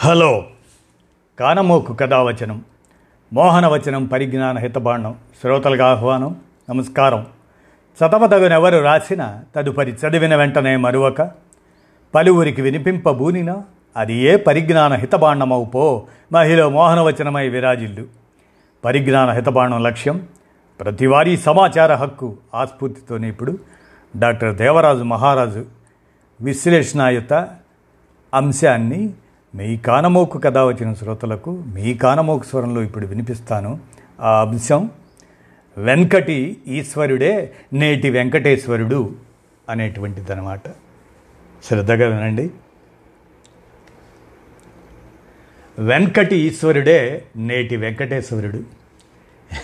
Hello. కానమోకు కథావచనం మోహనవచనం పరిజ్ఞాన హితబాండం శ్రోతలకు ఆహ్వానం నమస్కారం. చదవదగనెవరు రాసిన తదుపరి చదివిన వెంటనే మరువక పలువురికి వినిపింపబూనినా అది ఏ పరిజ్ఞాన హితబాండమవు పో మహిళ మోహనవచనమై విరాజిల్లు. పరిజ్ఞాన హితబాండం లక్ష్యం ప్రతివారీ సమాచార హక్కు ఆస్ఫూర్తితోనే ఇప్పుడు డాక్టర్ దేవరాజు మహారాజు విశ్లేషణాయుత అంశాన్ని మీ కానమోకు కథ వచ్చిన శ్రోతలకు మీ కానమోకు స్వరంలో ఇప్పుడు వినిపిస్తాను. ఆ అంశం వెంకటి ఈశ్వరుడే నేటి వెంకటేశ్వరుడు అనేటువంటిది అనమాట శ్రద్ధగా వినండి. వెంకటి ఈశ్వరుడే నేటి వెంకటేశ్వరుడు.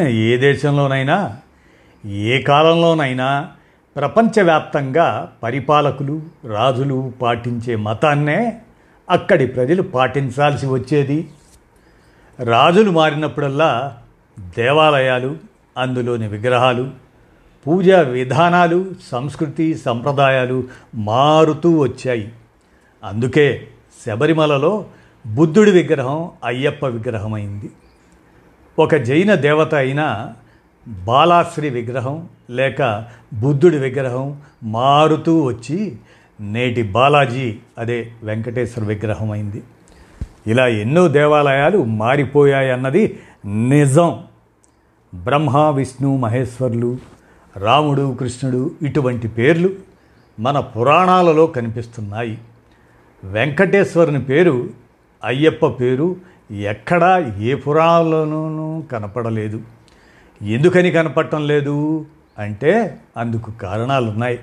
ఏ దేశంలోనైనా ఏ కాలంలోనైనా ప్రపంచవ్యాప్తంగా పరిపాలకులు రాజులు పాటించే మతాన్నే అక్కడి ప్రజలు పాటించాల్సి వచ్చేది. రాజులు మారినప్పుడల్లా దేవాలయాలు అందులోని విగ్రహాలు పూజా విధానాలు సంస్కృతి సంప్రదాయాలు మారుతూ వచ్చాయి. అందుకే శబరిమలలో బుద్ధుడి విగ్రహం అయ్యప్ప విగ్రహమైంది. ఒక జైన దేవత అయిన బాలాశ్రీ విగ్రహం లేక బుద్ధుడి విగ్రహం మారుతూ వచ్చి నేటి బాలాజీ అదే వెంకటేశ్వర విగ్రహం అయింది ఇలా ఎన్నో దేవాలయాలు మారిపోయాయి అన్నది నిజం. బ్రహ్మ విష్ణు మహేశ్వర్లు రాముడు కృష్ణుడు ఇటువంటి పేర్లు మన పురాణాలలో కనిపిస్తున్నాయి. వెంకటేశ్వరుని పేరు అయ్యప్ప పేరు ఎక్కడా ఏ పురాణాలలోనూ కనపడలేదు. ఎందుకని కనపడటం లేదు? అంటే అందుకు కారణాలు ఉన్నాయి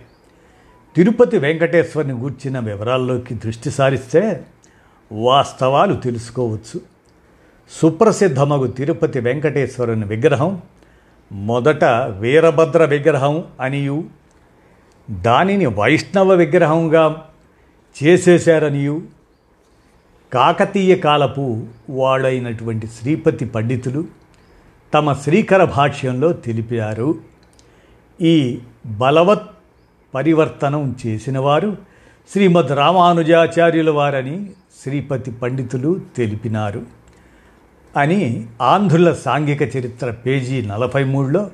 తిరుపతి వెంకటేశ్వరుని గూర్చిన వివరాల్లోకి దృష్టి సారిస్తే వాస్తవాలు తెలుసుకోవచ్చు. సుప్రసిద్ధమగు తిరుపతి వెంకటేశ్వరుని విగ్రహం మొదట వీరభద్ర విగ్రహం అనియు దానిని వైష్ణవ విగ్రహంగా చేసేశారనియు. కాకతీయ కాలపు వాళ్ళైనటువంటి శ్రీపతి పండితులు తమ శ్రీకర భాష్యంలో తెలిపారు. ఈ బలవత్ పరివర్తనం చేసినవారు శ్రీమద్ రామానుజాచార్యుల వారని శ్రీపతి పండితులు తెలిపినారు. అని ఆంధ్రుల సాంఘిక చరిత్ర పేజీ నలభై మూడులో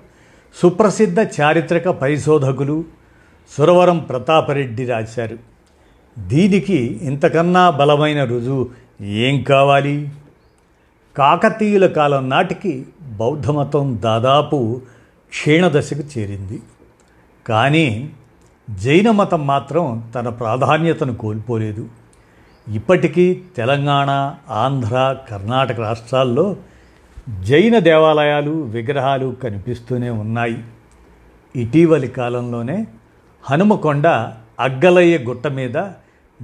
సుప్రసిద్ధ చారిత్రక పరిశోధకులు సురవరం ప్రతాపరెడ్డి రాశారు. దీనికి ఇంతకన్నా బలమైన రుజువు ఏం కావాలి? కాకతీయుల కాలం నాటికి బౌద్ధమతం దాదాపు క్షీణదశకు చేరింది. కానీ జైన మతం మాత్రం తన ప్రాధాన్యతను కోల్పోలేదు. ఇప్పటికీ తెలంగాణ ఆంధ్ర కర్ణాటక రాష్ట్రాల్లో జైన దేవాలయాలు విగ్రహాలు కనిపిస్తూనే ఉన్నాయి. ఇటీవలి కాలంలోనే హనుమకొండ అగ్గలయ్య గుట్ట మీద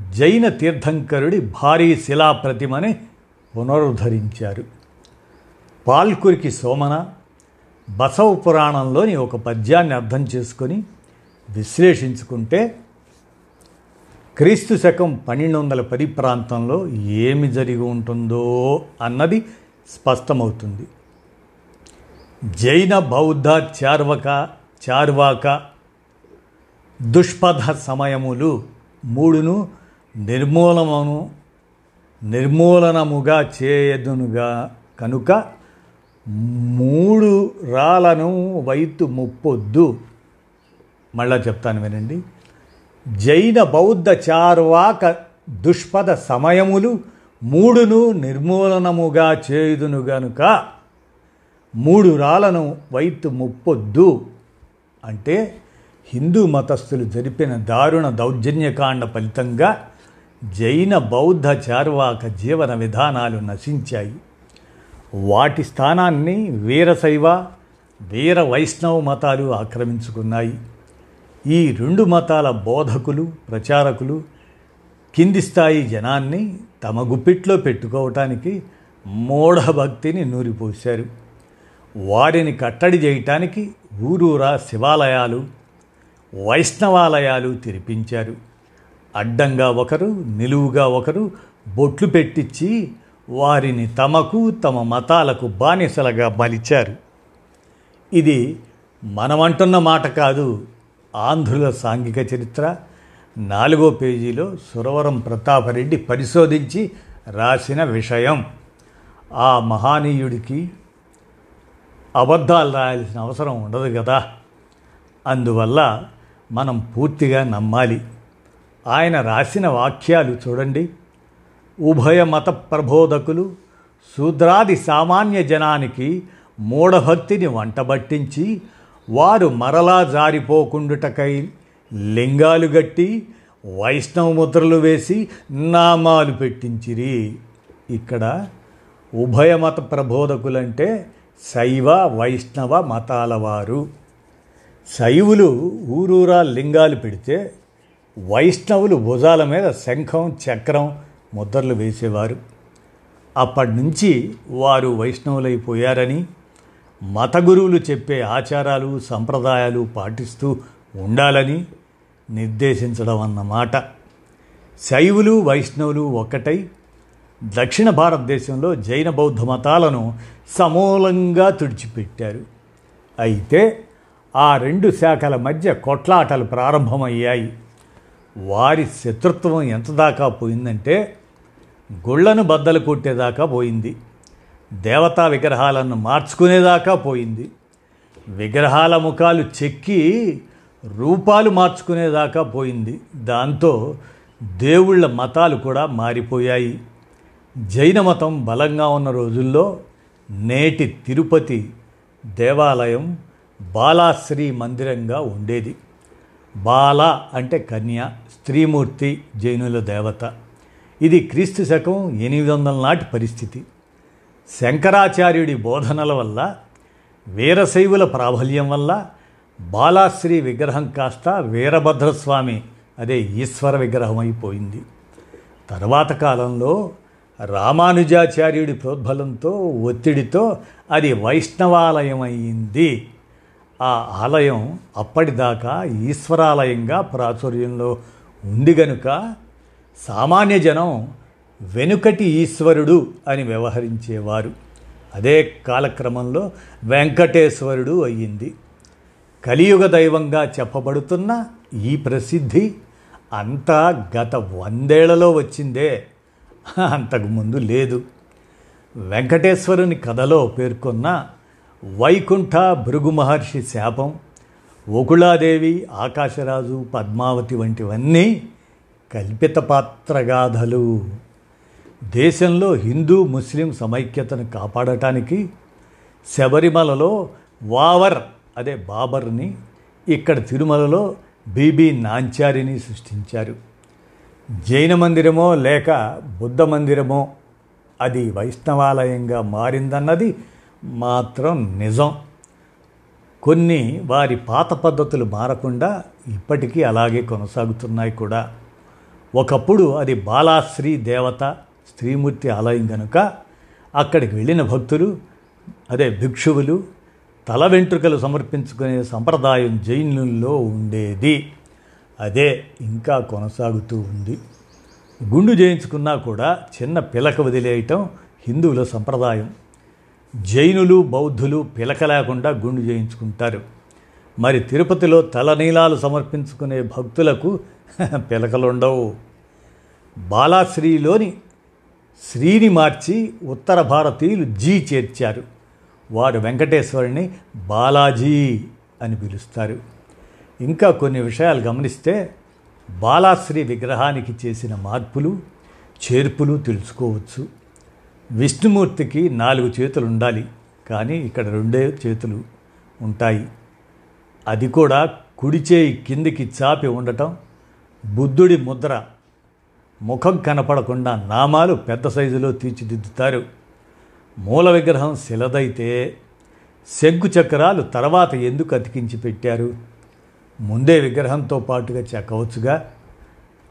జైన తీర్థంకరుడి భారీ శిలా ప్రతిమని పునరుద్ధరించారు. పాల్కురికి సోమన బసవ పురాణంలోని ఒక పద్యాన్ని అర్థం చేసుకొని విశ్లేషించుకుంటే క్రీస్తు శకం పన్నెండు వందల పది ప్రాంతంలో ఏమి జరిగి ఉంటుందో అన్నది స్పష్టమవుతుంది. జైన బౌద్ధ చార్వక చార్వాక దుష్పథ సమయములు మూడును నిర్మూలమును నిర్మూలనముగా చేయదునుగా కనుక మూడు రాలను వైతు ముప్పొద్దు. మళ్ళా చెప్తాను వినండి. జైన బౌద్ధ చార్వాక దుష్పద సమయములు మూడును నిర్మూలనముగా చేయుదును గనుక మూడు రాలను వైపు ముప్పొద్దు. అంటే హిందూ మతస్థులు జరిపిన దారుణ దౌర్జన్యకాండ ఫలితంగా జైన బౌద్ధ చార్వాక జీవన విధానాలు నశించాయి. వాటి స్థానాన్ని వీరశైవ వీర వైష్ణవ మతాలు ఆక్రమించుకున్నాయి. ఈ రెండు మతాల బోధకులు ప్రచారకులు కింది స్థాయి జనాన్ని తమ గుప్పిట్లో పెట్టుకోవటానికి మూఢభక్తిని నూరిపోశారు. వారిని కట్టడి చేయటానికి ఊరూరా శివాలయాలు వైష్ణవాలయాలు తెరిపించారు. అడ్డంగా ఒకరు నిలువుగా ఒకరు బొట్లు పెట్టించి వారిని తమకు తమ మతాలకు బానిసలుగా మలిచారు. ఇది మనమంటున్న మాట కాదు ఆంధ్రుల సాంఘిక చరిత్ర నాలుగో పేజీలో సురవరం ప్రతాపరెడ్డి పరిశోధించి రాసిన విషయం. ఆ మహానీయుడికి అబద్ధాలు రాయాల్సిన అవసరం ఉండదు కదా అందువల్ల మనం పూర్తిగా నమ్మాలి. ఆయన రాసిన వాక్యాలు చూడండి. ఉభయ మత ప్రబోధకులు శూద్రాది సామాన్య జనానికి మూఢభక్తిని వంటబట్టించి వారు మరలా జారిపోకుండుటకై లింగాలు గట్టి వైష్ణవ ముద్రలు వేసి నామాలు పెట్టించిరి. ఇక్కడ ఉభయ మత ప్రబోధకులంటే శైవ వైష్ణవ మతాల వారు. శైవులు ఊరూరా లింగాలు పెడితే వైష్ణవులు భుజాల మీద శంఖం చక్రం ముద్రలు వేసేవారు. అప్పటి నుంచి వారు వైష్ణవులైపోయారని మత గురువులు చెప్పే ఆచారాలు సంప్రదాయాలు పాటిస్తూ ఉండాలని నిర్దేశించడం అన్నమాట శైవులు వైష్ణవులు ఒక్కటై దక్షిణ భారతదేశంలో జైన బౌద్ధ మతాలను సమూలంగా తుడిచిపెట్టారు. అయితే ఆ రెండు శాఖల మధ్య కొట్లాటలు ప్రారంభమయ్యాయి. వారి శత్రుత్వం ఎంత దాకా పోయిందంటే గుళ్ళను బద్దలు కొట్టేదాకా పోయింది. దేవతా విగ్రహాలను మార్చుకునేదాకా పోయింది. విగ్రహాల ముఖాలు చెక్కి రూపాలు మార్చుకునేదాకా పోయింది. దాంతో దేవుళ్ళ మతాలు కూడా మారిపోయాయి. జైన మతం బలంగా ఉన్న రోజుల్లో నేటి తిరుపతి దేవాలయం బాలాశ్రీ మందిరంగా ఉండేది. బాల అంటే కన్య స్త్రీమూర్తి జైనుల దేవత. ఇది క్రీస్తు శకం ఎనిమిది వందల నాటి పరిస్థితి. శంకరాచార్యుడి బోధనల వల్ల వీరశైవుల ప్రాబల్యం వల్ల బాలాశ్రీ విగ్రహం కాస్త వీరభద్రస్వామి అదే ఈశ్వర విగ్రహం అయిపోయింది తర్వాత కాలంలో రామానుజాచార్యుడి ప్రోద్బలంతో ఒత్తిడితో అది వైష్ణవాలయం అయింది ఆ ఆలయం అప్పటిదాకా ఈశ్వరాలయంగా ప్రాచుర్యంలో ఉంది గనుక సామాన్య జనం వెనుకటి ఈశ్వరుడు అని వ్యవహరించేవారు. అదే కాలక్రమంలో వెంకటేశ్వరుడు అయ్యింది. కలియుగ దైవంగా చెప్పబడుతున్న ఈ ప్రసిద్ధి అంతా గత వందేళ్ళలో వచ్చిందే. అంతకుముందు లేదు. వెంకటేశ్వరుని కథలో పేర్కొన్న వైకుంఠ భృగు మహర్షి శాపం ఓకుళాదేవి ఆకాశరాజు పద్మావతి వంటివన్నీ కల్పిత పాత్రగాథలు దేశంలో హిందూ ముస్లిం సమైక్యతను కాపాడటానికి శబరిమలలో వావర్ అదే బాబర్ని ఇక్కడ తిరుమలలో బీబీ నాంచారిని సృష్టించారు. జైన మందిరమో లేక బుద్ధ మందిరమో అది వైష్ణవాలయంగా మారిందన్నది మాత్రం నిజం. కొన్ని వారి పాత పద్ధతులు మారకుండా ఇప్పటికీ అలాగే కొనసాగుతున్నాయి కూడా. ఒకప్పుడు అది బాలాశ్రీ దేవత స్త్రీమూర్తి ఆలయం కనుక అక్కడికి వెళ్ళిన భక్తులు అదే భిక్షువులు తల వెంట్రుకలు సమర్పించుకునే సంప్రదాయం జైనుల్లో ఉండేది. అదే ఇంకా కొనసాగుతూ ఉంది. గుండు చేయించుకున్నా కూడా చిన్న పిలక వదిలేయటం హిందువుల సంప్రదాయం. జైనులు బౌద్ధులు పిలక లేకుండా గుండు చేయించుకుంటారు మరి తిరుపతిలో తలనీలాలు సమర్పించుకునే భక్తులకు పిలకలుండవు. బాలాశ్రీలోని శ్రీని మార్చి ఉత్తర భారతీయులు జీ చేర్చారు. వారు వెంకటేశ్వరుని బాలాజీ అని పిలుస్తారు. ఇంకా కొన్ని విషయాలు గమనిస్తే బాలాశ్రీ విగ్రహానికి చేసిన మార్పులు చేర్పులు తెలుసుకోవచ్చు. విష్ణుమూర్తికి నాలుగు చేతులు ఉండాలి కానీ ఇక్కడ రెండే చేతులు ఉంటాయి. అది కూడా కుడి చేయి కిందికి చాపి ఉండటం బుద్ధుడి ముద్ర ముఖం కనపడకుండా నామాలు పెద్ద సైజులో తీర్చిదిద్దుతారు. మూల విగ్రహం శిలదైతే శంకు చక్రాలు తర్వాత ఎందుకు అతికించి పెట్టారు? ముందే విగ్రహంతో పాటుగా చెక్కవచ్చుగా?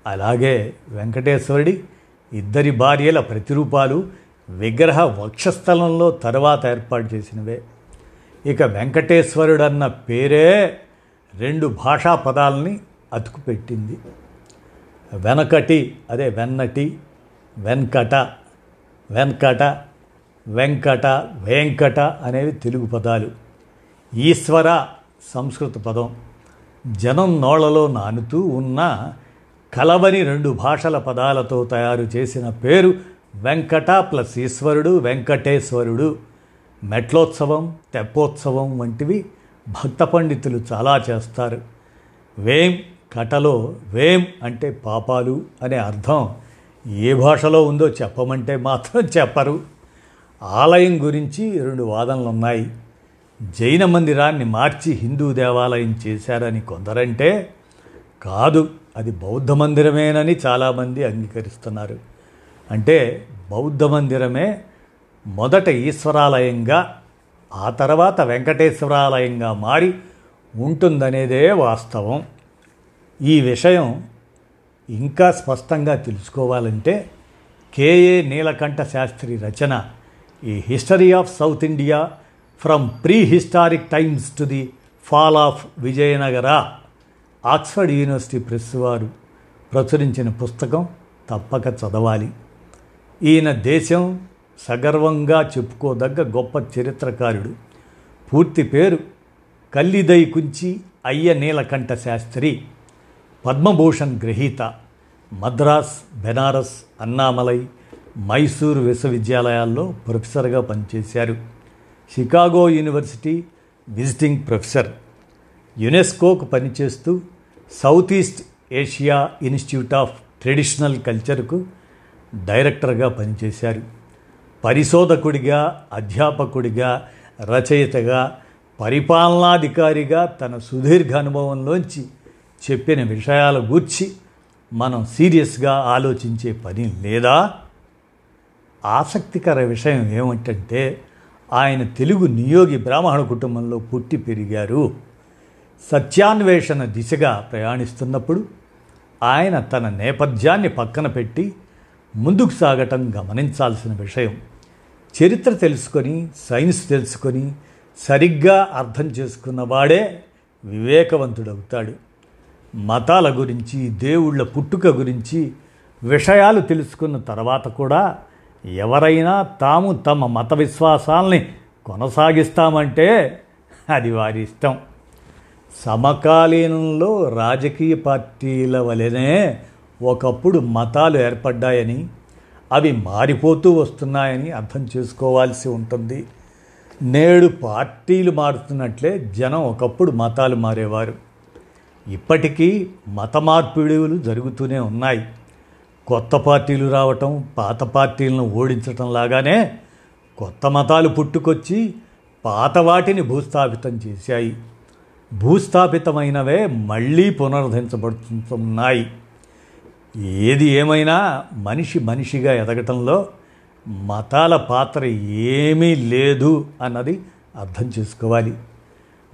అలాగే వెంకటేశ్వరుడి ఇద్దరి భార్యల ప్రతిరూపాలు విగ్రహ వక్షస్థలంలో తర్వాత ఏర్పాటు చేసినవే. ఇక వెంకటేశ్వరుడన్న పేరే రెండు భాషా పదాలని అతుకుపెట్టింది. వెనకటి అదే వెన్నటి వెంకట వెంకట వెంకట వెంకట అనేవి తెలుగు పదాలు. ఈశ్వర సంస్కృత పదం. జనం నోళ్ళలో నానుతూ ఉన్న కలవని రెండు భాషల పదాలతో తయారు చేసిన పేరు వెంకట ప్లస్ ఈశ్వరుడు వెంకటేశ్వరుడు. మెట్లోత్సవం తెప్పోత్సవం వంటివి భక్త పండితులు చాలా చేస్తారు. వేం కటలో వేం అంటే పాపాలు అనే అర్థం ఏ భాషలో ఉందో చెప్పమంటే మాత్రం చెప్పరు. ఆలయం గురించి రెండు వాదనలు ఉన్నాయి జైన మందిరాన్ని మార్చి హిందూ దేవాలయం చేశారని కొందరంటే కాదు అది బౌద్ధ మందిరమేనని చాలామంది అంగీకరిస్తున్నారు. అంటే బౌద్ధ మందిరమే మొదట ఈశ్వరాలయంగా ఆ తర్వాత వెంకటేశ్వరాలయంగా మారి ఉంటుందనేదే వాస్తవం. ఈ విషయం ఇంకా స్పష్టంగా తెలుసుకోవాలంటే కేఏ నీలకంఠ శాస్త్రి రచన ఈ history of South India from prehistoric times to the fall of Vijayanagara Oxford University Press వారు ప్రచురించిన పుస్తకం తప్పక చదవాలి. ఈయన దేశం సగర్వంగా చెప్పుకోదగ్గ గొప్ప చరిత్రకారుడు. పూర్తి పేరు కల్లిదై కుంచి అయ్య నీలకంఠ శాస్త్రి. పద్మభూషణ్ గ్రహీత మద్రాస్ బెనారస్ అన్నామలై మైసూరు విశ్వవిద్యాలయాల్లో ప్రొఫెసర్గా పనిచేశారు. Chicago University visiting professor. యునెస్కోకు పనిచేస్తూ South East Asia Institute of Traditional కల్చర్కు డైరెక్టర్గా పనిచేశారు. పరిశోధకుడిగా అధ్యాపకుడిగా రచయితగా పరిపాలనాధికారిగా తన సుదీర్ఘ అనుభవంలోంచి చెప్పిన విషయాల గూర్చి మనం సీరియస్గా ఆలోచించే పని లేదా ఆసక్తికర విషయం ఏమిటంటే ఆయన తెలుగు నియోగి బ్రాహ్మణ కుటుంబంలో పుట్టి పెరిగారు. సత్యాన్వేషణ దిశగా ప్రయాణిస్తున్నప్పుడు ఆయన తన నేపథ్యాన్ని పక్కన పెట్టి ముందుకు సాగటం గమనించాల్సిన విషయం. చరిత్ర తెలుసుకొని సైన్స్ తెలుసుకొని సరిగ్గా అర్థం చేసుకున్నవాడే వివేకవంతుడవుతాడు. మతాల గురించి దేవుళ్ళ పుట్టుక గురించి విషయాలు తెలుసుకున్న తర్వాత కూడా ఎవరైనా తాము తమ మత విశ్వాసాల్ని కొనసాగిస్తామంటే అది వారి ఇష్టం. సమకాలీనంలో రాజకీయ పార్టీల వలనే ఒకప్పుడు మతాలు ఏర్పడ్డాయని అవి మారిపోతూ వస్తున్నాయని అర్థం చేసుకోవాల్సి ఉంటుంది. నేడు పార్టీలు మారుతున్నట్లే జనం ఒకప్పుడు మతాలు మారేవారు. ఇప్పటికీ మత మార్పిడులు జరుగుతూనే ఉన్నాయి. కొత్త పార్టీలు రావటం పాత పార్టీలను ఓడించటం లాగానే కొత్త మతాలు పుట్టుకొచ్చి పాత వాటిని భూస్థాపితం చేశాయి. భూస్థాపితమైనవే మళ్ళీ పునరుద్ధరించబడుతున్నాయి. ఏది ఏమైనా మనిషి మనిషిగా ఎదగటంలో మతాల పాత్ర ఏమీ లేదు అన్నది అర్థం చేసుకోవాలి.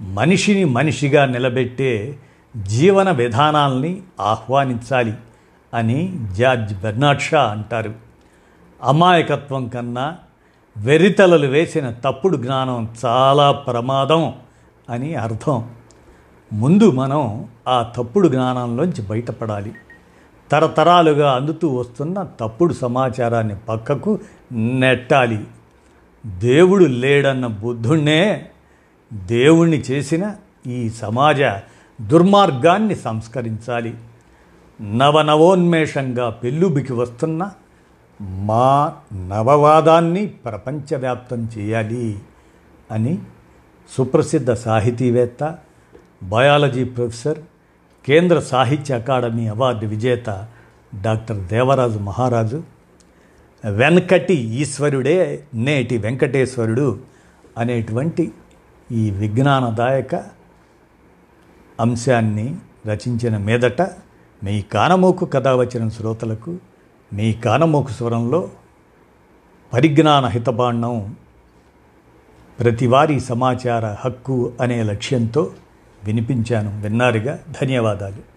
మనిషిని మనిషిగా నిలబెట్టే జీవన విధానాల్ని ఆహ్వానించాలి అని జార్జ్ బెర్నాడ్ షా అంటారు. అమాయకత్వం కన్నా వెరితలలు వేసిన తప్పుడు జ్ఞానం చాలా ప్రమాదం అని అర్థం. ముందు మనం ఆ తప్పుడు జ్ఞానంలోంచి బయటపడాలి. తరతరాలుగా అందుతూ వస్తున్న తప్పుడు సమాచారాన్ని పక్కకు నెట్టాలి. దేవుడు లేడన్న బుద్ధుణ్ణే దేవుణ్ణి చేసిన ఈ సమాజ దుర్మార్గాన్ని సంస్కరించాలి. నవనవోన్మేషంగా పెళ్ళుబికి వస్తున్న మా నవవాదాన్ని ప్రపంచవ్యాప్తం చేయాలి అని సుప్రసిద్ధ సాహితీవేత్త biology professor Kendra Sahitya Akademi award విజేత డాక్టర్ దేవరాజు మహారాజు వెనకటి ఈశ్వరుడే నేటి వెంకటేశ్వరుడు అనేటువంటి ఈ విజ్ఞానదాయక అంశాన్ని రచించిన మీదట మీ కానమోకు కథ వచ్చిన శ్రోతలకు మీ కానమోకు స్వరంలో పరిజ్ఞాన హితబాండం ప్రతివారీ సమాచార హక్కు అనే లక్ష్యంతో వినిపించాను. విన్నారుగా? ధన్యవాదాలు.